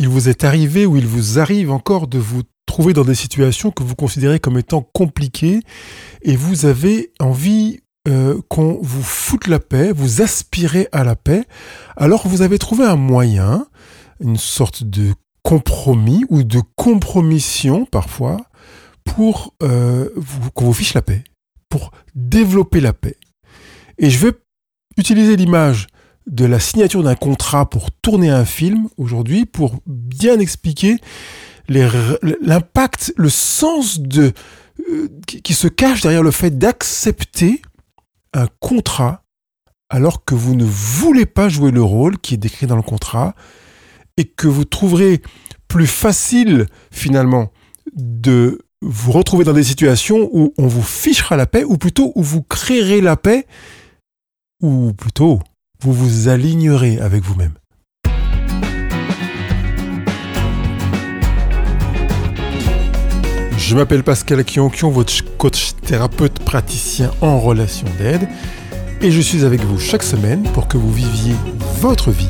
il vous est arrivé ou il vous arrive encore de vous trouver dans des situations que vous considérez comme étant compliquées et vous avez envie euh, qu'on vous foute la paix, vous aspirez à la paix, alors vous avez trouvé un moyen, une sorte de compromis ou de compromission parfois pour euh, qu'on vous fiche la paix, pour développer la paix. Et je vais utiliser l'image de la signature d'un contrat pour tourner un film aujourd'hui pour bien expliquer l'impact, le sens euh, qui se cache derrière le fait d'accepter un contrat alors que vous ne voulez pas jouer le rôle qui est décrit dans le contrat et que vous trouverez plus facile finalement de vous retrouver dans des situations où on vous fichera la paix ou plutôt où vous créerez la paix ou plutôt vous vous alignerez avec vous-même. Je m'appelle Pascal Kionkion, votre coach thérapeute praticien en relation d'aide, et je suis avec vous chaque semaine pour que vous viviez votre vie.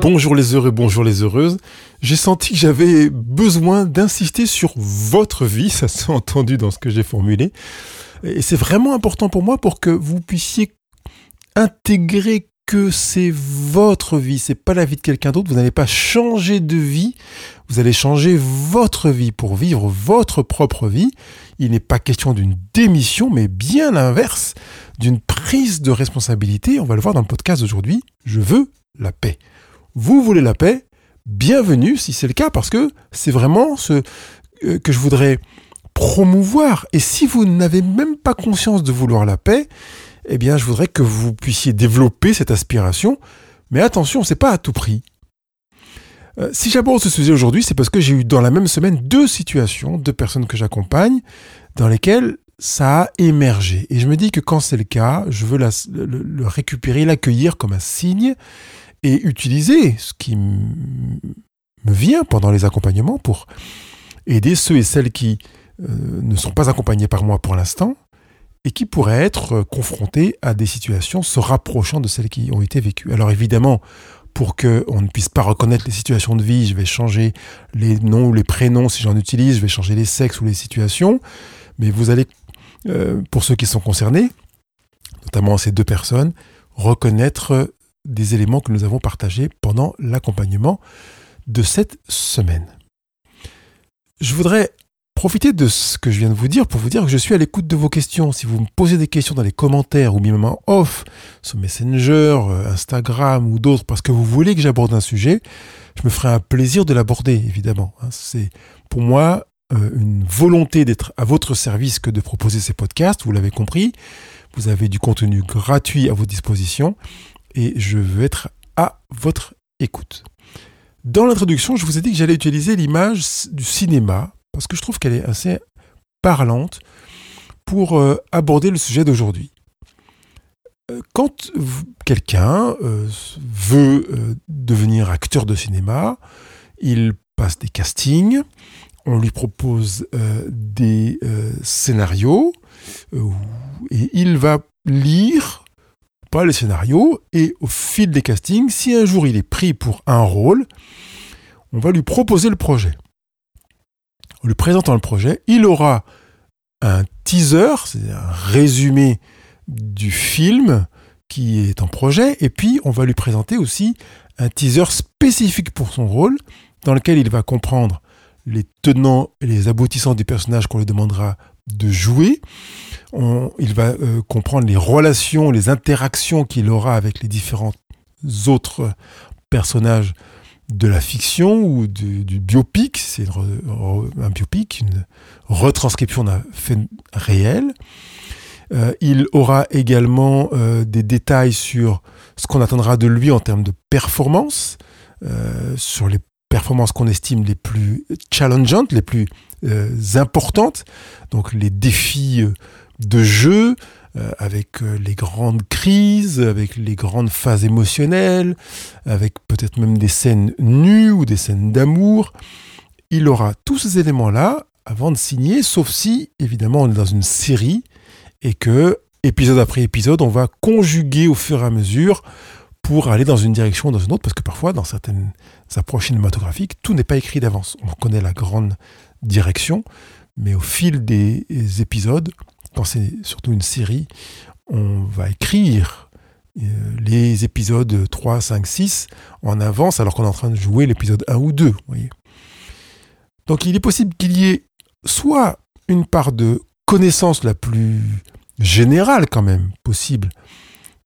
Bonjour les heureux, bonjour les heureuses. J'ai senti que j'avais besoin d'insister sur votre vie, ça s'est entendu dans ce que j'ai formulé. Et c'est vraiment important pour moi pour que vous puissiez intégrer que c'est votre vie, c'est pas la vie de quelqu'un d'autre. Vous n'allez pas changer de vie, vous allez changer votre vie pour vivre votre propre vie. Il n'est pas question d'une démission, mais bien l'inverse, d'une prise de responsabilité. On va le voir dans le podcast d'aujourd'hui. Je veux la paix. Vous voulez la paix? Bienvenue si c'est le cas, parce que c'est vraiment ce euh, que je voudrais promouvoir. Et si vous n'avez même pas conscience de vouloir la paix, eh bien, je voudrais que vous puissiez développer cette aspiration. Mais attention, c'est pas à tout prix. Euh, si j'aborde ce sujet aujourd'hui, c'est parce que j'ai eu dans la même semaine deux situations, deux personnes que j'accompagne, dans lesquelles ça a émergé. Et je me dis que quand c'est le cas, je veux le, récupérer, l'accueillir comme un signe et utiliser ce qui me vient pendant les accompagnements pour aider ceux et celles qui ne sont pas accompagnés par moi pour l'instant et qui pourraient être euh, confrontés à des situations se rapprochant de celles qui ont été vécues. Alors évidemment, pour qu'on ne puisse pas reconnaître les situations de vie, je vais changer les noms ou les prénoms si j'en utilise, je vais changer les sexes ou les situations, mais vous allez, euh, pour ceux qui sont concernés, notamment ces deux personnes, reconnaître des éléments que nous avons partagés pendant l'accompagnement de cette semaine. Je voudrais Profitez de ce que je viens de vous dire pour vous dire que je suis à l'écoute de vos questions. Si vous me posez des questions dans les commentaires ou même en off, sur Messenger, euh, Instagram ou d'autres, parce que vous voulez que j'aborde un sujet, je me ferai un plaisir de l'aborder, évidemment. Hein. C'est pour moi euh, une volonté d'être à votre service que de proposer ces podcasts, vous l'avez compris. Vous avez du contenu gratuit à votre disposition et je veux être à votre écoute. Dans l'introduction, je vous ai dit que j'allais utiliser l'image du cinéma parce que je trouve qu'elle est assez parlante pour euh, aborder le sujet d'aujourd'hui. Euh, quand quelqu'un euh, veut devenir acteur de cinéma, il passe des castings, on lui propose des scénarios, et il va lire pas les scénarios, et au fil des castings, si un jour il est pris pour un rôle, on va lui proposer le projet en lui présentant le projet, il aura un teaser, c'est un résumé du film qui est en projet, et puis on va lui présenter aussi un teaser spécifique pour son rôle, dans lequel il va comprendre les tenants et les aboutissants du personnage qu'on lui demandera de jouer. il va euh, comprendre les relations, les interactions qu'il aura avec les différents autres personnages de la fiction ou du, biopic, c'est un biopic, une retranscription d'un fait réel. Euh, il aura également euh, des détails sur ce qu'on attendra de lui en termes de performance, euh, sur les performances qu'on estime les plus challengeantes, les plus importantes, donc les défis de jeu, avec euh, les grandes crises, avec les grandes phases émotionnelles, avec peut-être même des scènes nues ou des scènes d'amour. Il aura tous ces éléments-là avant de signer, sauf si, évidemment, on est dans une série et que, épisode après épisode, on va conjuguer au fur et à mesure pour aller dans une direction ou dans une autre, parce que parfois, dans certaines approches cinématographiques, tout n'est pas écrit d'avance. On connaît la grande direction, mais au fil des épisodes, c'est surtout une série, on va écrire euh, les épisodes 3, 5, 6 en avance alors qu'on est en train de jouer l'épisode 1 ou 2. Voyez. Donc il est possible qu'il y ait soit une part de connaissance la plus générale quand même possible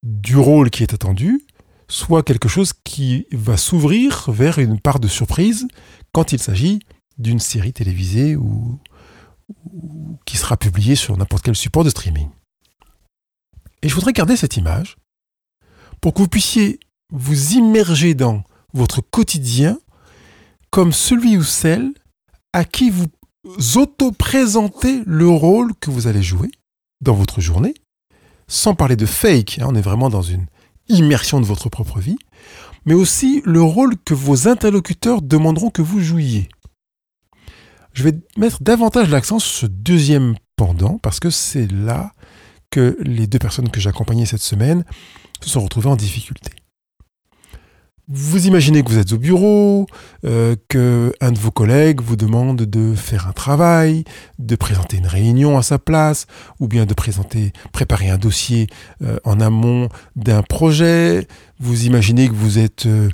du rôle qui est attendu, soit quelque chose qui va s'ouvrir vers une part de surprise quand il s'agit d'une série télévisée ou qui sera publiée sur n'importe quel support de streaming. Et je voudrais garder cette image pour que vous puissiez vous immerger dans votre quotidien comme celui ou celle à qui vous auto-présentez le rôle que vous allez jouer dans votre journée, sans parler de fake, hein, on est vraiment dans une immersion de votre propre vie, mais aussi le rôle que vos interlocuteurs demanderont que vous jouiez. Je vais mettre davantage l'accent sur ce deuxième pendant, parce que c'est là que les deux personnes que j'ai accompagnées cette semaine se sont retrouvés en difficulté. Vous imaginez que vous êtes au bureau, euh, que un de vos collègues vous demande de faire un travail, de présenter une réunion à sa place, ou bien de présenter, préparer un dossier euh, en amont d'un projet. Vous imaginez que vous êtes euh,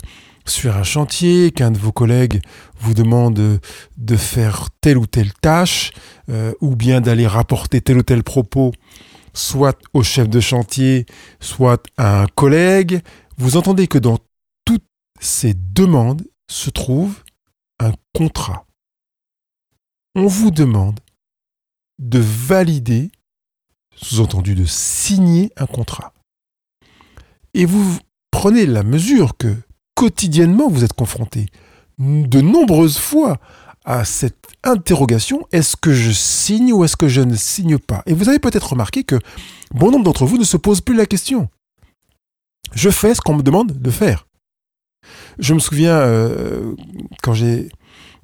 sur un chantier, qu'un de vos collègues vous demande de faire telle ou telle tâche, ou bien d'aller rapporter tel ou tel propos soit au chef de chantier, soit à un collègue, vous entendez que dans toutes ces demandes se trouve un contrat. On vous demande de valider, sous-entendu de signer un contrat. Et vous prenez la mesure que quotidiennement vous êtes confronté de nombreuses fois à cette interrogation, est-ce que je signe ou est-ce que je ne signe pas? Et vous avez peut-être remarqué que bon nombre d'entre vous ne se posent plus la question. Je fais ce qu'on me demande de faire. Je me souviens, euh, quand j'ai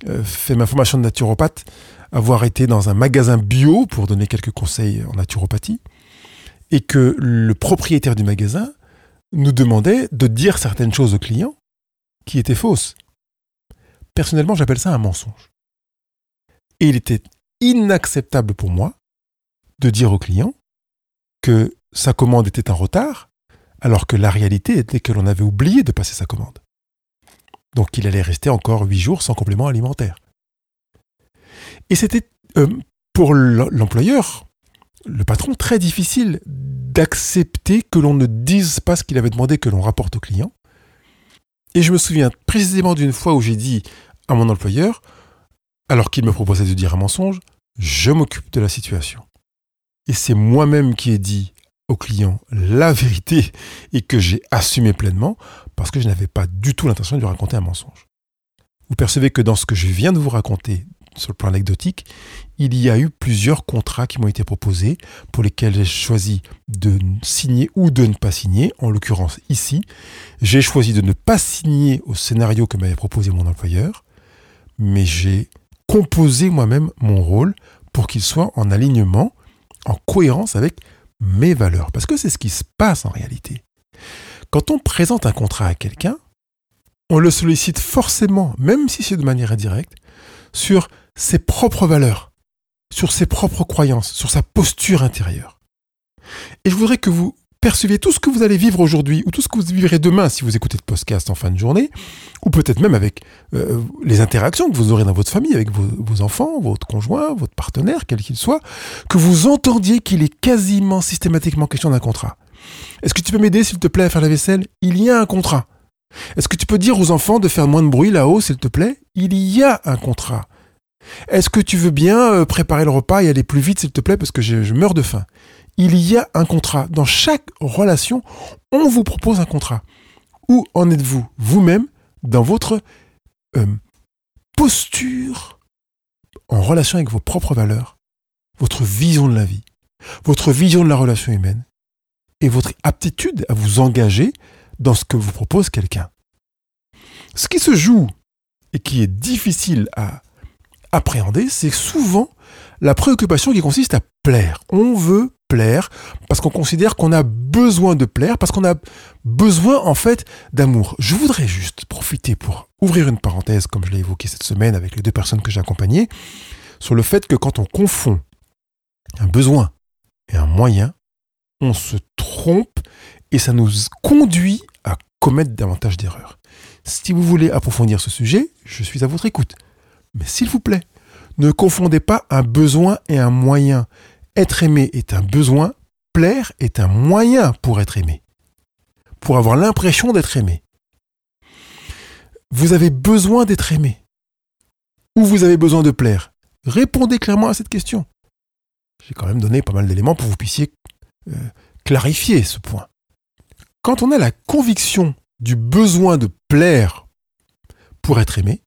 euh, fait ma formation de naturopathe, avoir été dans un magasin bio pour donner quelques conseils en naturopathie, et que le propriétaire du magasin nous demandait de dire certaines choses aux clients qui étaient fausses. Personnellement, j'appelle ça un mensonge. Et il était inacceptable pour moi de dire au client que sa commande était en retard, alors que la réalité était que l'on avait oublié de passer sa commande. Donc il allait rester encore huit jours sans complément alimentaire. Et c'était euh, pour l'employeur, le patron, très difficile d'accepter que l'on ne dise pas ce qu'il avait demandé que l'on rapporte au client. Et je me souviens précisément d'une fois où j'ai dit à mon employeur, alors qu'il me proposait de dire un mensonge, je m'occupe de la situation. Et c'est moi-même qui ai dit au client la vérité et que j'ai assumé pleinement parce que je n'avais pas du tout l'intention de lui raconter un mensonge. Vous percevez que dans ce que je viens de vous raconter sur le plan anecdotique, il y a eu plusieurs contrats qui m'ont été proposés pour lesquels j'ai choisi de signer ou de ne pas signer. En l'occurrence ici, j'ai choisi de ne pas signer au scénario que m'avait proposé mon employeur, mais j'ai composé moi-même mon rôle pour qu'il soit en alignement, en cohérence avec mes valeurs. Parce que c'est ce qui se passe en réalité. Quand on présente un contrat à quelqu'un, on le sollicite forcément, même si c'est de manière indirecte, sur ses propres valeurs, sur ses propres croyances, sur sa posture intérieure. Et je voudrais que vous percevez tout ce que vous allez vivre aujourd'hui ou tout ce que vous vivrez demain si vous écoutez le podcast en fin de journée, ou peut-être même avec euh, les interactions que vous aurez dans votre famille, avec vos, enfants, votre conjoint, votre partenaire, quel qu'il soit, que vous entendiez qu'il est quasiment systématiquement question d'un contrat. Est-ce que tu peux m'aider, s'il te plaît, à faire la vaisselle? Il y a un contrat. Est-ce que tu peux dire aux enfants de faire moins de bruit là-haut, s'il te plaît? Il y a un contrat. Est-ce que tu veux bien euh, préparer le repas et aller plus vite, s'il te plaît, parce que je meurs de faim? Il y a un contrat. Dans chaque relation, on vous propose un contrat. Où en êtes-vous vous-même dans votre euh, posture en relation avec vos propres valeurs, votre vision de la vie, votre vision de la relation humaine et votre aptitude à vous engager dans ce que vous propose quelqu'un? Ce qui se joue et qui est difficile à appréhender, c'est souvent la préoccupation qui consiste à plaire. On veut plaire, parce qu'on considère qu'on a besoin de plaire, parce qu'on a besoin en fait d'amour. Je voudrais juste profiter pour ouvrir une parenthèse, comme je l'ai évoqué cette semaine avec les deux personnes que j'ai accompagnées, sur le fait que quand on confond un besoin et un moyen, on se trompe et ça nous conduit à commettre davantage d'erreurs. Si vous voulez approfondir ce sujet, je suis à votre écoute. Mais s'il vous plaît, ne confondez pas un besoin et un moyen. Être aimé est un besoin, plaire est un moyen pour être aimé. Pour avoir l'impression d'être aimé. Vous avez besoin d'être aimé. Ou vous avez besoin de plaire. Répondez clairement à cette question. J'ai quand même donné pas mal d'éléments pour que vous puissiez euh, clarifier ce point. Quand on a la conviction du besoin de plaire pour être aimé,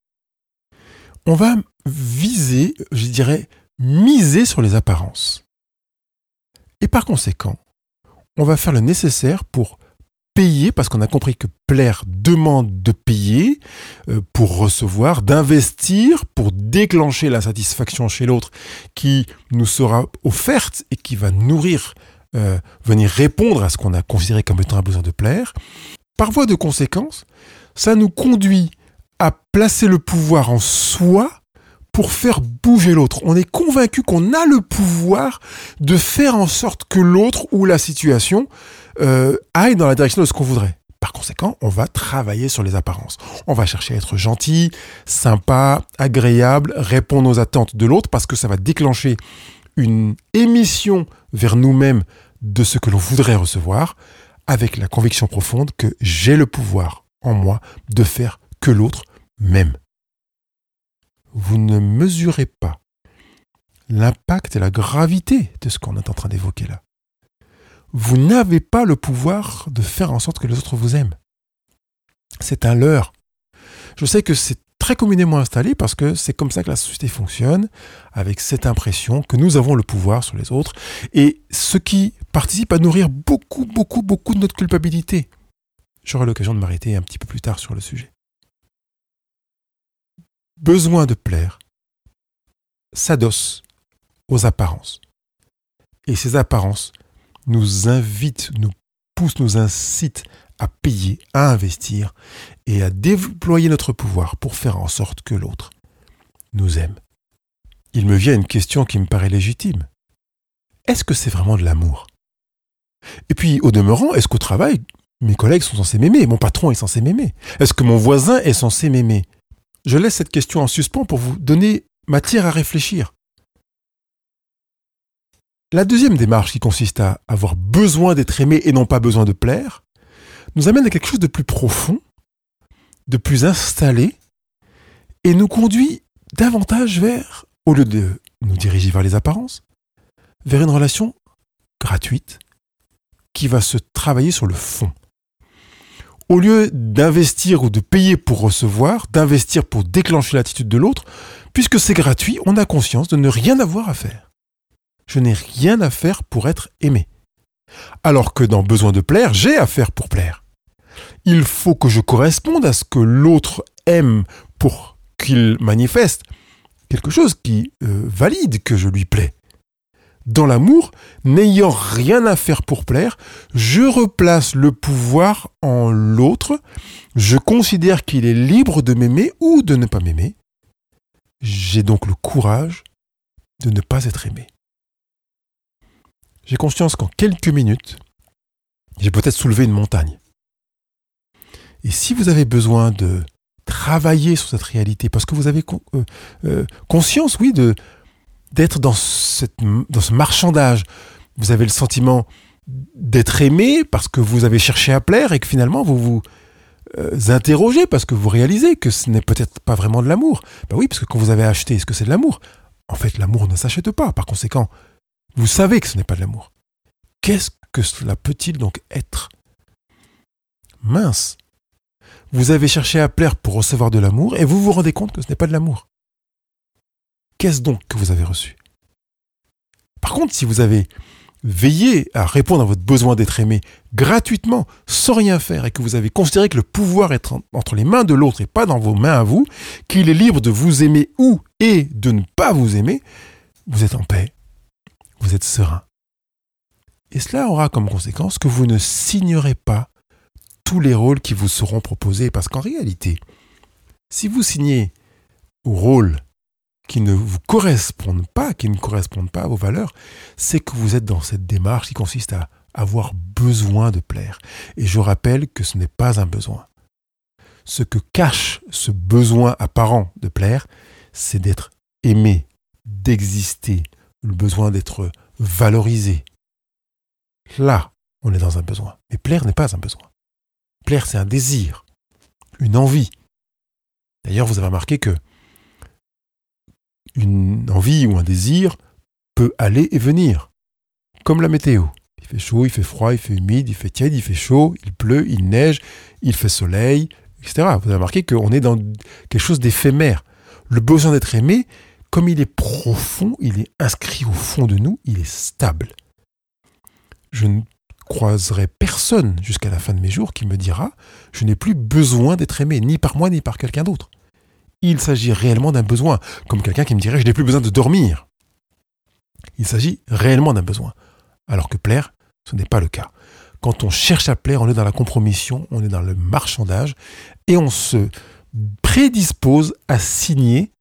on va viser, je dirais, miser sur les apparences. Et par conséquent, on va faire le nécessaire pour payer, parce qu'on a compris que plaire demande de payer euh, pour recevoir, d'investir pour déclencher la satisfaction chez l'autre qui nous sera offerte et qui va nourrir, euh, venir répondre à ce qu'on a considéré comme étant un besoin de plaire. Par voie de conséquence, ça nous conduit à placer le pouvoir en soi pour faire bouger l'autre. On est convaincu qu'on a le pouvoir de faire en sorte que l'autre ou la situation euh, aille dans la direction de ce qu'on voudrait. Par conséquent, on va travailler sur les apparences. On va chercher à être gentil, sympa, agréable, répondre aux attentes de l'autre parce que ça va déclencher une émission vers nous-mêmes de ce que l'on voudrait recevoir avec la conviction profonde que j'ai le pouvoir en moi de faire que l'autre m'aime vous ne mesurez pas l'impact et la gravité de ce qu'on est en train d'évoquer là. Vous n'avez pas le pouvoir de faire en sorte que les autres vous aiment. C'est un leurre. Je sais que c'est très communément installé parce que c'est comme ça que la société fonctionne, avec cette impression que nous avons le pouvoir sur les autres, et ce qui participe à nourrir beaucoup, beaucoup, beaucoup de notre culpabilité. J'aurai l'occasion de m'arrêter un petit peu plus tard sur le sujet besoin de plaire s'adosse aux apparences. Et ces apparences nous invitent, nous poussent, nous incitent à payer, à investir et à déployer notre pouvoir pour faire en sorte que l'autre nous aime. Il me vient une question qui me paraît légitime. Est-ce que c'est vraiment de l'amour? Et puis, au demeurant, est-ce qu'au travail, mes collègues sont censés m'aimer? Mon patron est censé m'aimer? Est-ce que mon voisin est censé m'aimer? Je laisse cette question en suspens pour vous donner matière à réfléchir. La deuxième démarche qui consiste à avoir besoin d'être aimé et non pas besoin de plaire, nous amène à quelque chose de plus profond, de plus installé, et nous conduit davantage vers, au lieu de nous diriger vers les apparences, vers une relation gratuite qui va se travailler sur le fond au lieu d'investir ou de payer pour recevoir, d'investir pour déclencher l'attitude de l'autre, puisque c'est gratuit, on a conscience de ne rien avoir à faire. Je n'ai rien à faire pour être aimé. Alors que dans besoin de plaire, j'ai à faire pour plaire. Il faut que je corresponde à ce que l'autre aime pour qu'il manifeste quelque chose qui euh, valide que je lui plais dans l'amour, n'ayant rien à faire pour plaire, je replace le pouvoir en l'autre, je considère qu'il est libre de m'aimer ou de ne pas m'aimer. J'ai donc le courage de ne pas être aimé. J'ai conscience qu'en quelques minutes, j'ai peut-être soulevé une montagne. Et si vous avez besoin de travailler sur cette réalité, parce que vous avez euh, euh, conscience, oui, de, d'être dans, ce marchandage. Vous avez le sentiment d'être aimé parce que vous avez cherché à plaire et que finalement vous vous euh, interrogez parce que vous réalisez que ce n'est peut-être pas vraiment de l'amour. Ben oui, parce que quand vous avez acheté, est-ce que c'est de l'amour? En fait, l'amour ne s'achète pas. Par conséquent, vous savez que ce n'est pas de l'amour. Qu'est-ce que cela peut-il donc être? Mince. Vous avez cherché à plaire pour recevoir de l'amour et vous vous rendez compte que ce n'est pas de l'amour. Qu'est-ce donc que vous avez reçu Par contre, si vous avez veillé à répondre à votre besoin d'être aimé gratuitement, sans rien faire, et que vous avez considéré que le pouvoir est entre les mains de l'autre et pas dans vos mains à vous, qu'il est libre de vous aimer ou et de ne pas vous aimer, vous êtes en paix, vous êtes serein. Et cela aura comme conséquence que vous ne signerez pas tous les rôles qui vous seront proposés. Parce qu'en réalité, si vous signez au rôle qui ne vous correspondent pas, qui ne correspondent pas à vos valeurs, c'est que vous êtes dans cette démarche qui consiste à avoir besoin de plaire. Et je rappelle que ce n'est pas un besoin. Ce que cache ce besoin apparent de plaire, c'est d'être aimé, d'exister, le besoin d'être valorisé. Là, on est dans un besoin. Mais plaire n'est pas un besoin. Plaire, c'est un désir, une envie. D'ailleurs, vous avez remarqué que une envie ou un désir peut aller et venir, comme la météo. Il fait chaud, il fait froid, il fait humide, il fait tiède, il fait chaud, il pleut, il neige, il fait soleil, etc. Vous avez remarqué qu'on est dans quelque chose d'éphémère. Le besoin d'être aimé, comme il est profond, il est inscrit au fond de nous, il est stable. Je ne croiserai personne jusqu'à la fin de mes jours qui me dira je n'ai plus besoin d'être aimé, ni par moi ni par quelqu'un d'autre. Il s'agit réellement d'un besoin, comme quelqu'un qui me dirait je n'ai plus besoin de dormir. Il s'agit réellement d'un besoin. Alors que plaire, ce n'est pas le cas. Quand on cherche à plaire, on est dans la compromission, on est dans le marchandage, et on se prédispose à signer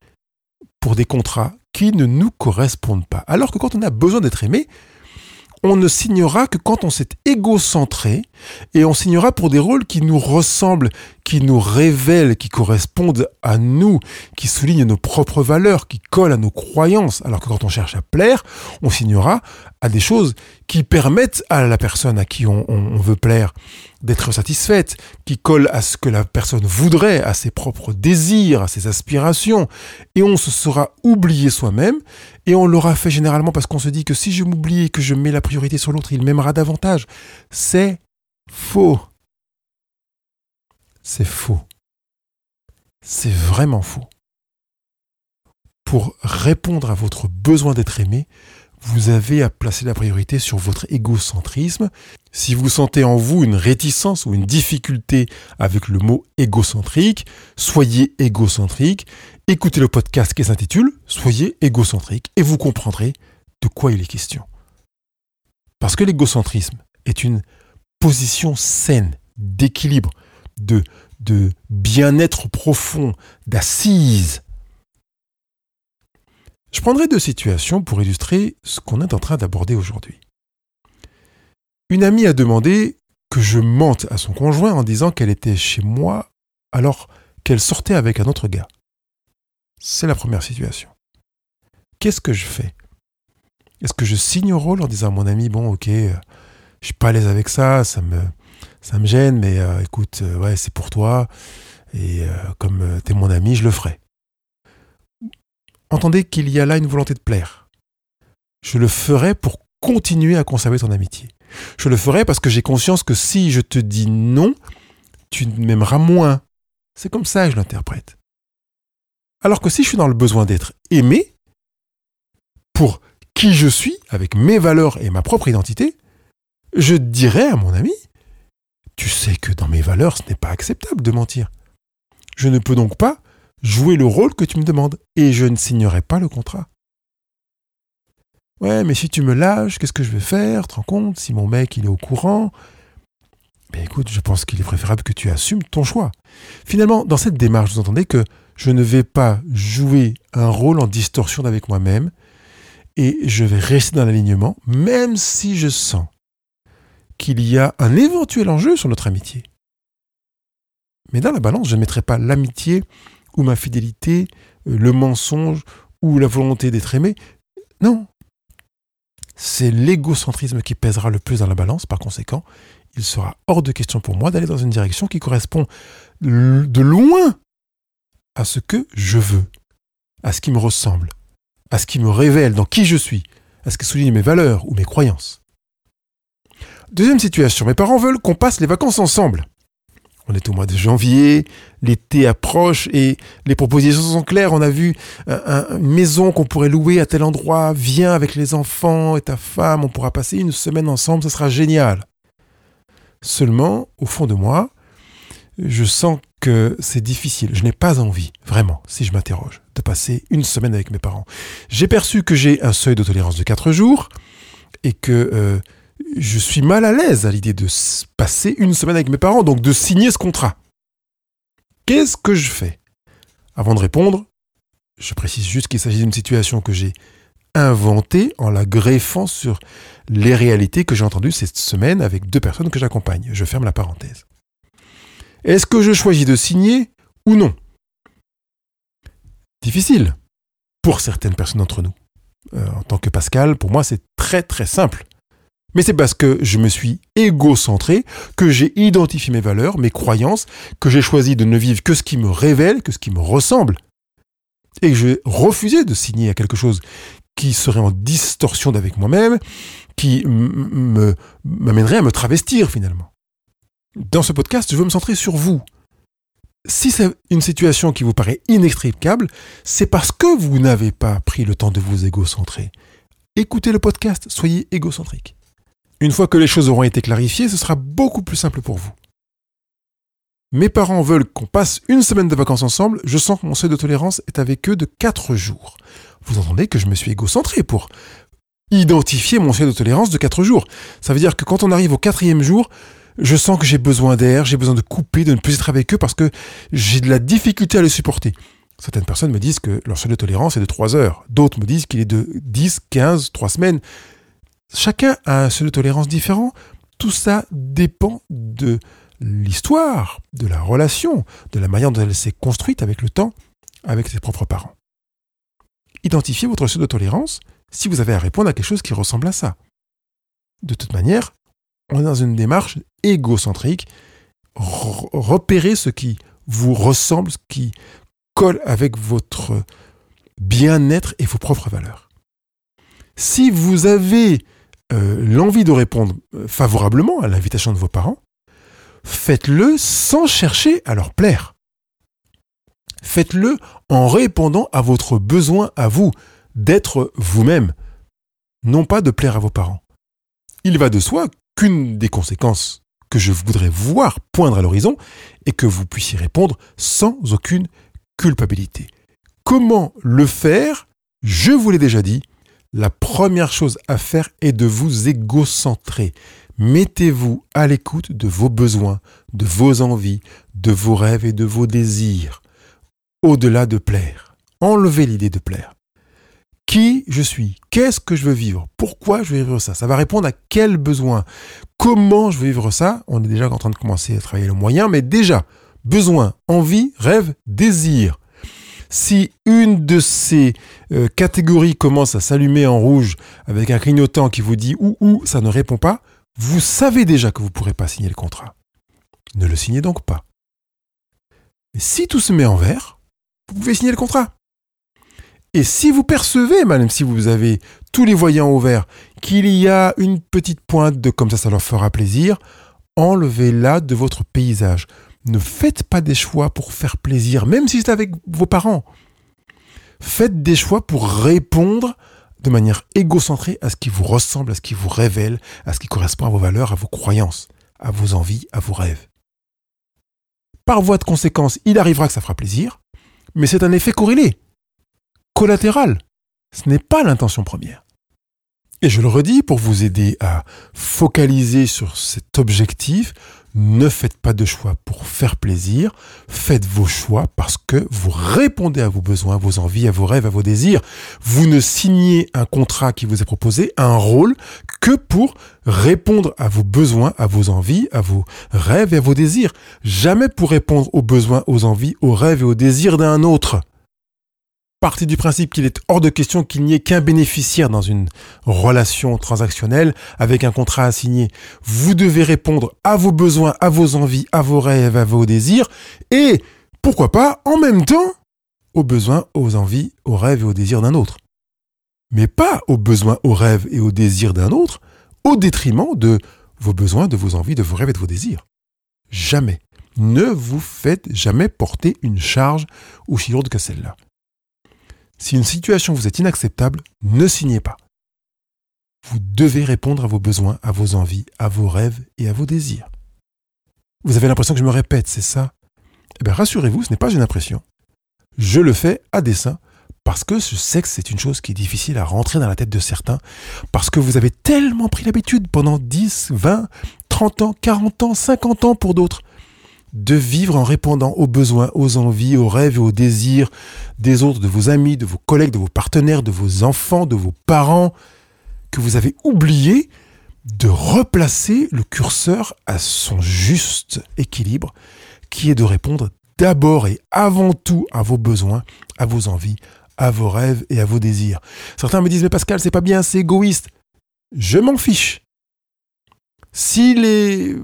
pour des contrats qui ne nous correspondent pas. Alors que quand on a besoin d'être aimé, on ne signera que quand on s'est égocentré et on signera pour des rôles qui nous ressemblent, qui nous révèlent, qui correspondent à nous, qui soulignent nos propres valeurs, qui collent à nos croyances. Alors que quand on cherche à plaire, on signera à des choses qui permettent à la personne à qui on, veut plaire d'être satisfaite, qui collent à ce que la personne voudrait, à ses propres désirs, à ses aspirations. Et on se sera oublié soi-même, et on l'aura fait généralement parce qu'on se dit que si je m'oublie et que je mets la priorité sur l'autre, il m'aimera davantage. C'est faux. C'est faux. C'est vraiment faux. Pour répondre à votre besoin d'être aimé, vous avez à placer la priorité sur votre égocentrisme. Si vous sentez en vous une réticence ou une difficulté avec le mot égocentrique, soyez égocentrique. Écoutez le podcast qui s'intitule Soyez égocentrique et vous comprendrez de quoi il est question. Parce que l'égocentrisme est une position saine, d'équilibre, de, bien-être profond, d'assise je prendrai deux situations pour illustrer ce qu'on est en train d'aborder aujourd'hui. Une amie a demandé que je mente à son conjoint en disant qu'elle était chez moi alors qu'elle sortait avec un autre gars. C'est la première situation. Qu'est-ce que je fais? Est-ce que je signe au rôle en disant à mon ami, bon ok, euh, je suis pas à l'aise avec ça, ça me, gêne, mais euh, écoute, euh, ouais, c'est pour toi, et comme tu es mon ami, je le ferai entendez qu'il y a là une volonté de plaire. Je le ferai pour continuer à conserver ton amitié. Je le ferai parce que j'ai conscience que si je te dis non, tu m'aimeras moins. C'est comme ça que je l'interprète. Alors que si je suis dans le besoin d'être aimé, pour qui je suis, avec mes valeurs et ma propre identité, je dirais à mon ami, tu sais que dans mes valeurs, ce n'est pas acceptable de mentir. Je ne peux donc pas jouer le rôle que tu me demandes et je ne signerai pas le contrat. Ouais, mais si tu me lâches, qu'est-ce que je vais faire? Te rends compte? Si mon mec il est au courant? Mais écoute, je pense qu'il est préférable que tu assumes ton choix. Finalement, dans cette démarche, vous entendez que je ne vais pas jouer un rôle en distorsion avec moi-même et je vais rester dans l'alignement, même si je sens qu'il y a un éventuel enjeu sur notre amitié. Mais dans la balance, je ne mettrai pas l'amitié ou ma fidélité, euh, le mensonge ou la volonté d'être aimé. Non. C'est l'égocentrisme qui pèsera le plus dans la balance. Par conséquent, il sera hors de question pour moi d'aller dans une direction qui correspond de loin à ce que je veux, à ce qui me ressemble, à ce qui me révèle dans qui je suis, à ce qui souligne mes valeurs ou mes croyances. Deuxième situation, mes parents veulent qu'on passe les vacances ensemble. On est au mois de janvier, l'été approche et les propositions sont claires. On a vu une maison qu'on pourrait louer à tel endroit. Viens avec les enfants et ta femme, on pourra passer une semaine ensemble, ce sera génial. Seulement, au fond de moi, je sens que c'est difficile. Je n'ai pas envie, vraiment, si je m'interroge, de passer une semaine avec mes parents. J'ai perçu que j'ai un seuil de tolérance de 4 jours et que euh, je suis mal à l'aise à l'idée de passer une semaine avec mes parents, donc de signer ce contrat. Qu'est-ce que je fais? Avant de répondre, je précise juste qu'il s'agit d'une situation que j'ai inventée en la greffant sur les réalités que j'ai entendues cette semaine avec deux personnes que j'accompagne. Je ferme la parenthèse. Est-ce que je choisis de signer ou non? Difficile pour certaines personnes d'entre nous. Euh, en tant que Pascal, pour moi, c'est très très simple. Mais c'est parce que je me suis égocentré, que j'ai identifié mes valeurs, mes croyances, que j'ai choisi de ne vivre que ce qui me révèle, que ce qui me ressemble. Et que j'ai refusé de signer à quelque chose qui serait en distorsion d'avec moi-même, qui m'amènerait à me travestir finalement. Dans ce podcast, je veux me centrer sur vous. Si c'est une situation qui vous paraît inextricable, c'est parce que vous n'avez pas pris le temps de vous égocentrer. Écoutez le podcast, soyez égocentrique. Une fois que les choses auront été clarifiées, ce sera beaucoup plus simple pour vous. Mes parents veulent qu'on passe une semaine de vacances ensemble, je sens que mon seuil de tolérance est avec eux de 4 jours. Vous entendez que je me suis égocentré pour identifier mon seuil de tolérance de 4 jours. Ça veut dire que quand on arrive au quatrième jour, je sens que j'ai besoin d'air, j'ai besoin de couper, de ne plus être avec eux parce que j'ai de la difficulté à les supporter. Certaines personnes me disent que leur seuil de tolérance est de 3 heures. D'autres me disent qu'il est de 10, 15, 3 semaines. Chacun a un seuil de tolérance différent. Tout ça dépend de l'histoire, de la relation, de la manière dont elle s'est construite avec le temps, avec ses propres parents. Identifiez votre seuil de tolérance si vous avez à répondre à quelque chose qui ressemble à ça. De toute manière, on est dans une démarche égocentrique. repérez ce qui vous ressemble, ce qui colle avec votre bien-être et vos propres valeurs. Si vous avez euh, l'envie de répondre euh, favorablement à l'invitation de vos parents, faites-le sans chercher à leur plaire. Faites-le en répondant à votre besoin à vous d'être vous-même, non pas de plaire à vos parents. Il va de soi qu'une des conséquences que je voudrais voir poindre à l'horizon est que vous puissiez répondre sans aucune culpabilité. Comment le faire? Je vous l'ai déjà dit, la première chose à faire est de vous égocentrer. Mettez-vous à l'écoute de vos besoins, de vos envies, de vos rêves et de vos désirs. Au-delà de plaire. Enlevez l'idée de plaire. Qui je suis? Qu'est-ce que je veux vivre? Pourquoi je veux vivre ça? Ça va répondre à quel besoin? Comment je veux vivre ça? On est déjà en train de commencer à travailler le moyen, mais déjà, besoin, envie, rêve, désir. Si une de ces euh, catégories commence à s'allumer en rouge avec un clignotant qui vous dit ou ou ça ne répond pas, vous savez déjà que vous ne pourrez pas signer le contrat. Ne le signez donc pas. Si tout se met en vert, vous pouvez signer le contrat. Et si vous percevez, même si vous avez tous les voyants au vert, qu'il y a une petite pointe de comme ça, ça leur fera plaisir, enlevez-la de votre paysage. Ne faites pas des choix pour faire plaisir, même si c'est avec vos parents. Faites des choix pour répondre de manière égocentrée à ce qui vous ressemble, à ce qui vous révèle, à ce qui correspond à vos valeurs, à vos croyances, à vos envies, à vos rêves. Par voie de conséquence, il arrivera que ça fera plaisir, mais c'est un effet corrélé, collatéral. Ce n'est pas l'intention première. Et je le redis, pour vous aider à focaliser sur cet objectif, ne faites pas de choix pour faire plaisir, faites vos choix parce que vous répondez à vos besoins, à vos envies, à vos rêves, à vos désirs. Vous ne signez un contrat qui vous est proposé, un rôle, que pour répondre à vos besoins, à vos envies, à vos rêves et à vos désirs. Jamais pour répondre aux besoins, aux envies, aux rêves et aux désirs d'un autre partie du principe qu'il est hors de question qu'il n'y ait qu'un bénéficiaire dans une relation transactionnelle avec un contrat à signer. Vous devez répondre à vos besoins, à vos envies, à vos rêves, à vos désirs et, pourquoi pas, en même temps, aux besoins, aux envies, aux rêves et aux désirs d'un autre. Mais pas aux besoins, aux rêves et aux désirs d'un autre au détriment de vos besoins, de vos envies, de vos rêves et de vos désirs. Jamais. Ne vous faites jamais porter une charge aussi lourde que celle-là. Si une situation vous est inacceptable, ne signez pas. Vous devez répondre à vos besoins, à vos envies, à vos rêves et à vos désirs. Vous avez l'impression que je me répète, c'est ça? Eh bien rassurez-vous, ce n'est pas une impression. Je le fais à dessein parce que sais que c'est une chose qui est difficile à rentrer dans la tête de certains, parce que vous avez tellement pris l'habitude pendant 10, 20, 30 ans, 40 ans, 50 ans pour d'autres, de vivre en répondant aux besoins, aux envies, aux rêves et aux désirs des autres, de vos amis, de vos collègues, de vos partenaires, de vos enfants, de vos parents, que vous avez oublié de replacer le curseur à son juste équilibre, qui est de répondre d'abord et avant tout à vos besoins, à vos envies, à vos rêves et à vos désirs. Certains me disent mais Pascal, c'est pas bien, c'est égoïste. Je m'en fiche. S'il est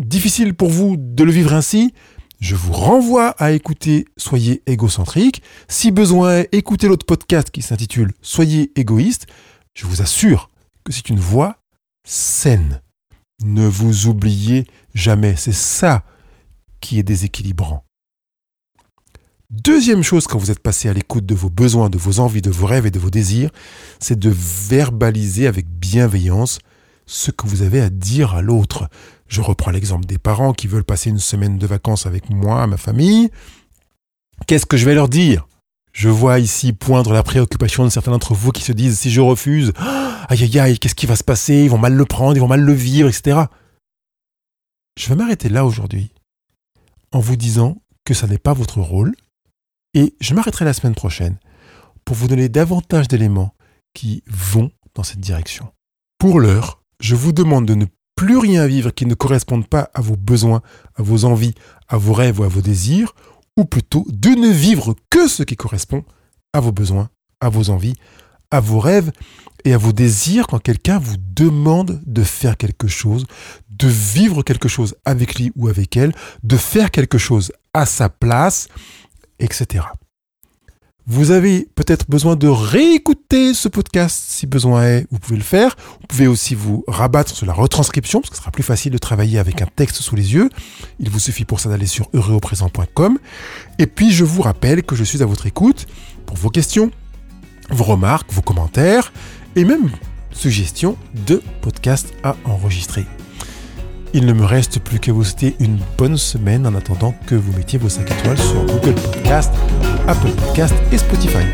difficile pour vous de le vivre ainsi, je vous renvoie à écouter Soyez égocentrique. Si besoin, écoutez l'autre podcast qui s'intitule Soyez égoïste. Je vous assure que c'est une voie saine. Ne vous oubliez jamais, c'est ça qui est déséquilibrant. Deuxième chose quand vous êtes passé à l'écoute de vos besoins, de vos envies, de vos rêves et de vos désirs, c'est de verbaliser avec bienveillance ce que vous avez à dire à l'autre. Je reprends l'exemple des parents qui veulent passer une semaine de vacances avec moi, ma famille. Qu'est-ce que je vais leur dire? Je vois ici poindre la préoccupation de certains d'entre vous qui se disent si je refuse, aïe aïe aïe, qu'est-ce qui va se passer? Ils vont mal le prendre, ils vont mal le vivre, etc. Je vais m'arrêter là aujourd'hui en vous disant que ça n'est pas votre rôle et je m'arrêterai la semaine prochaine pour vous donner davantage d'éléments qui vont dans cette direction. Pour l'heure, je vous demande de ne plus rien vivre qui ne corresponde pas à vos besoins, à vos envies, à vos rêves ou à vos désirs, ou plutôt de ne vivre que ce qui correspond à vos besoins, à vos envies, à vos rêves et à vos désirs quand quelqu'un vous demande de faire quelque chose, de vivre quelque chose avec lui ou avec elle, de faire quelque chose à sa place, etc. Vous avez peut-être besoin de réécouter ce podcast si besoin est, vous pouvez le faire. Vous pouvez aussi vous rabattre sur la retranscription parce que ce sera plus facile de travailler avec un texte sous les yeux. Il vous suffit pour ça d'aller sur heureauprésent.com. Et puis je vous rappelle que je suis à votre écoute pour vos questions, vos remarques, vos commentaires et même suggestions de podcasts à enregistrer. Il ne me reste plus qu'à vous souhaiter une bonne semaine en attendant que vous mettiez vos 5 étoiles sur Google Podcast, Apple Podcast et Spotify.